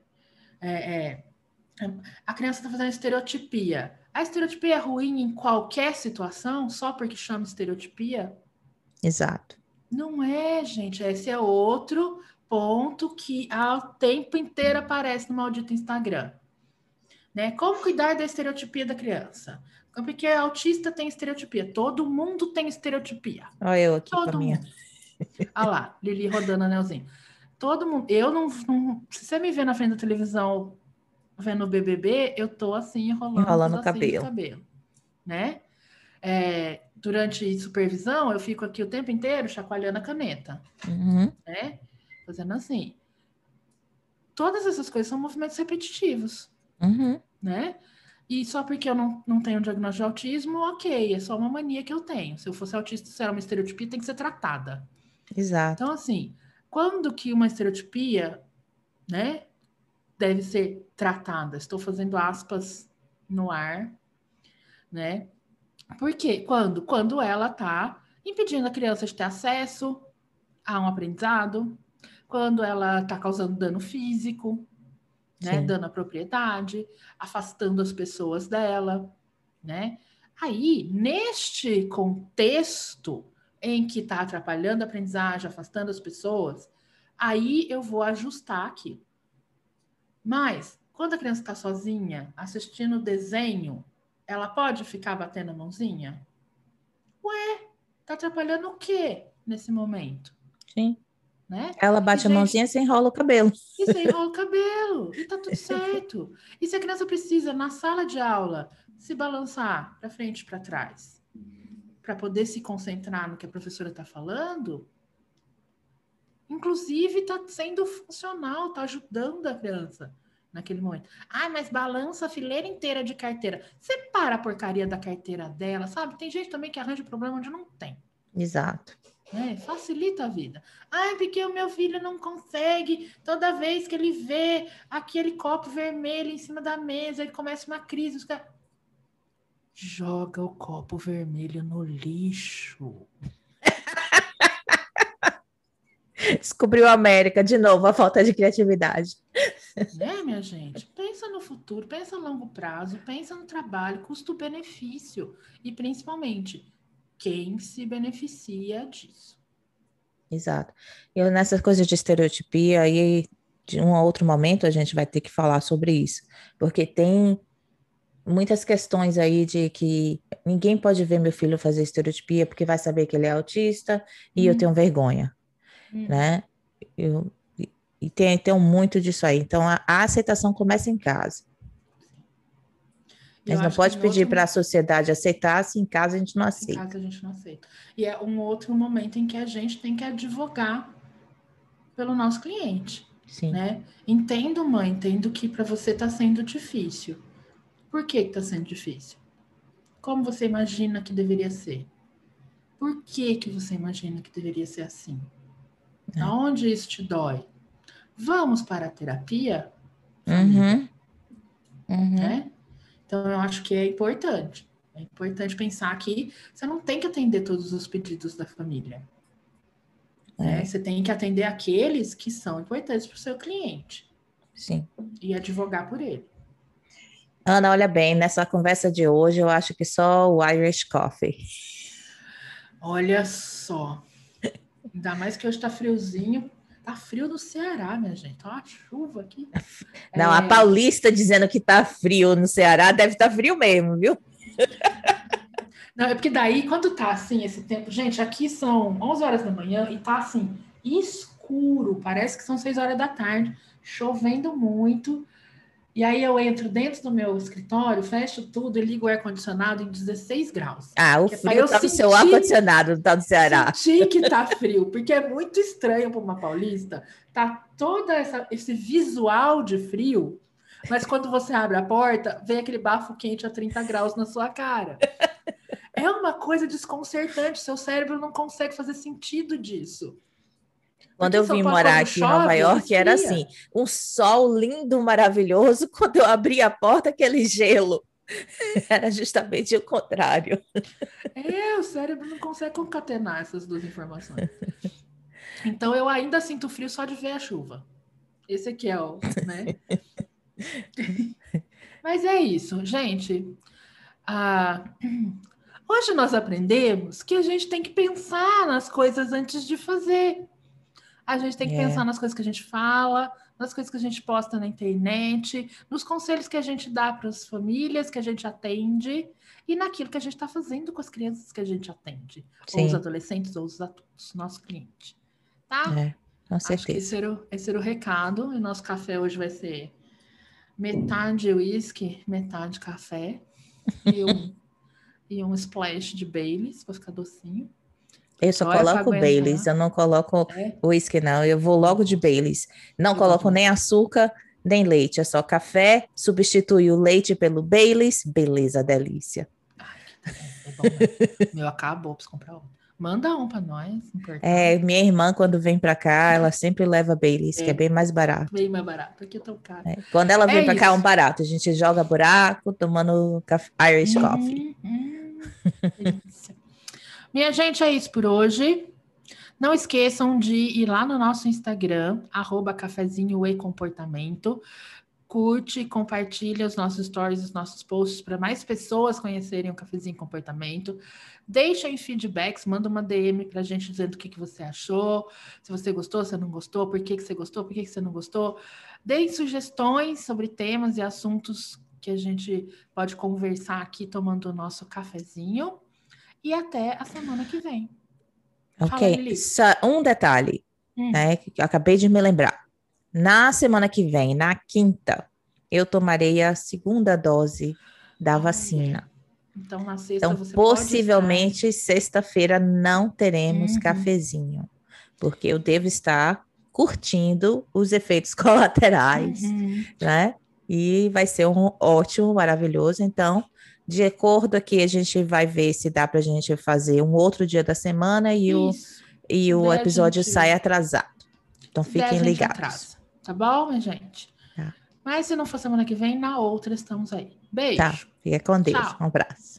É, é, a criança está fazendo estereotipia. A estereotipia é ruim em qualquer situação, só porque chama estereotipia? Exato. Não é, gente. Esse é outro ponto que ao tempo inteiro aparece no maldito Instagram. Né? Como cuidar da estereotipia da criança? Porque autista tem estereotipia. Todo mundo tem estereotipia. Olha eu aqui Todo minha. Olha lá, Lili rodando anelzinho. Todo mundo. Eu não, não. Se você me ver na frente da televisão vendo o BBB, eu tô assim enrolando, enrolando assim, cabelo. cabelo, né? É, durante supervisão, eu fico aqui o tempo inteiro chacoalhando a caneta, uhum. né? Fazendo assim. Todas essas coisas são movimentos repetitivos, uhum. né? E só porque eu não, não tenho diagnóstico de autismo, ok, é só uma mania que eu tenho. Se eu fosse autista, se era uma estereotipia, tem que ser tratada. Exato. Então, assim, quando que uma estereotipia, né, deve ser tratada. Estou fazendo aspas no ar, né? Porque quando quando ela está impedindo a criança de ter acesso a um aprendizado, quando ela está causando dano físico, né, Sim. dano à propriedade, afastando as pessoas dela, né? Aí, neste contexto em que está atrapalhando a aprendizagem, afastando as pessoas, aí eu vou ajustar aqui. Mas, quando a criança está sozinha, assistindo desenho, ela pode ficar batendo a mãozinha? Ué, tá atrapalhando o quê nesse momento? Sim. Né? Ela bate e, a gente, mãozinha e se enrola o cabelo. E se enrola o cabelo. E tá tudo certo. E se a criança precisa, na sala de aula, se balançar para frente e para trás, para poder se concentrar no que a professora está falando, Inclusive, está sendo funcional, está ajudando a criança naquele momento. Ah, mas balança a fileira inteira de carteira. Separa a porcaria da carteira dela, sabe? Tem gente também que arranja problema onde não tem. Exato. É, facilita a vida. Ah, porque o meu filho não consegue. Toda vez que ele vê aquele copo vermelho em cima da mesa, ele começa uma crise. Joga o copo vermelho no lixo. Descobriu a América de novo, a falta de criatividade. Né, minha gente? Pensa no futuro, pensa a longo prazo, pensa no trabalho, custo-benefício e principalmente quem se beneficia disso. Exato. E nessas coisas de estereotipia, aí de um a outro momento a gente vai ter que falar sobre isso, porque tem muitas questões aí de que ninguém pode ver meu filho fazer estereotipia porque vai saber que ele é autista e eu hum. tenho vergonha, hum. né? Eu, e tem, tem muito disso aí. Então, a, a aceitação começa em casa. Mas não pode pedir outro... para a sociedade aceitar se em casa a gente não aceita. Em casa a gente não aceita. E é um outro momento em que a gente tem que advogar pelo nosso cliente. Sim. Né? Entendo, mãe, entendo que para você está sendo difícil. Por que está sendo difícil? Como você imagina que deveria ser? Por que, que você imagina que deveria ser assim? É. Aonde isso te dói? Vamos para a terapia? Uhum. Uhum. Né? Então, eu acho que é importante. É importante pensar que você não tem que atender todos os pedidos da família. Né? É. Você tem que atender aqueles que são importantes para o seu cliente. Sim. E advogar por ele. Ana, olha bem, nessa conversa de hoje, eu acho que só o Irish Coffee. Olha só. Ainda mais que hoje está friozinho. Tá frio no Ceará, minha gente. Tá uma chuva aqui. <laughs> Não, é... a Paulista dizendo que tá frio no Ceará, deve estar tá frio mesmo, viu? <laughs> Não, é porque daí, quando tá assim, esse tempo... Gente, aqui são 11 horas da manhã e tá assim, escuro. Parece que são 6 horas da tarde. Chovendo muito. E aí eu entro dentro do meu escritório, fecho tudo e ligo o ar-condicionado em 16 graus. Ah, o é frio tá no seu ar-condicionado, tá no Ceará. Senti que tá frio, porque é muito estranho para uma paulista, tá todo essa, esse visual de frio, mas quando você abre a porta, vem aquele bafo quente a 30 graus na sua cara. É uma coisa desconcertante, seu cérebro não consegue fazer sentido disso. Quando eu vim morar aqui chove, em Nova York, era assim, um sol lindo, maravilhoso. <laughs> Quando eu abri a porta, aquele gelo. <laughs> Era justamente o contrário. É, o cérebro não consegue concatenar essas duas informações. Então eu ainda sinto frio só de ver a chuva. Esse aqui é o, né? <laughs> Mas é isso, gente. Ah, <clears throat> hoje nós aprendemos que a gente tem que pensar nas coisas antes de fazer. A gente tem que é. pensar nas coisas que a gente fala, nas coisas que a gente posta na internet, nos conselhos que a gente dá para as famílias que a gente atende e naquilo que a gente está fazendo com as crianças que a gente atende, Sim. ou os adolescentes ou os adultos, nosso cliente. Tá? É, com certeza. Acho que esse era, o, esse era o recado. E nosso café hoje vai ser metade uísque, metade café e um, <laughs> e um splash de Baileys para ficar docinho. Eu só, coloco Baileys, eu não coloco é? whisky, não. Eu vou logo de Baileys. Não coloco nem açúcar, nem leite. É só café, substitui o leite pelo Baileys. Beleza, delícia. Ai, bom, né? Meu acabou, preciso comprar outro. Manda um para nós. É, minha irmã, quando vem para cá, ela sempre leva Baileys, é, que é bem mais barato. Bem mais barato, aqui é tão caro. É, quando ela vem é para cá, é um barato. A gente joga buraco, tomando Irish hum, coffee. Hum, <laughs> minha gente, é isso por hoje. Não esqueçam de ir lá no nosso Instagram, arroba cafezinho e comportamento. Curte, compartilha os nossos stories, os nossos posts para mais pessoas conhecerem o Cafezinho Comportamento. Deixem feedbacks, manda uma DM para a gente dizendo o que, que você achou, se você gostou, se não gostou, por que, que você gostou, por que, que você não gostou. Deem sugestões sobre temas e assuntos que a gente pode conversar aqui tomando o nosso cafezinho e até a semana que vem. Ok, Só um detalhe, hum. né, que eu acabei de me lembrar. Na semana que vem, na quinta, eu tomarei a segunda dose da vacina. Então, na sexta então, possivelmente, sexta-feira não teremos uhum. cafezinho, porque eu devo estar curtindo os efeitos <laughs> colaterais, uhum. né? E vai ser um ótimo, maravilhoso. Então, de acordo aqui, a gente vai ver se dá para a gente fazer um outro dia da semana e o, e o episódio gente... sai atrasado. Então fiquem ligados. Atrasa. Tá bom, minha gente? Tá. Mas se não for semana que vem, na outra estamos aí. Beijo. Tá. Fica com Deus. Tchau. Um abraço.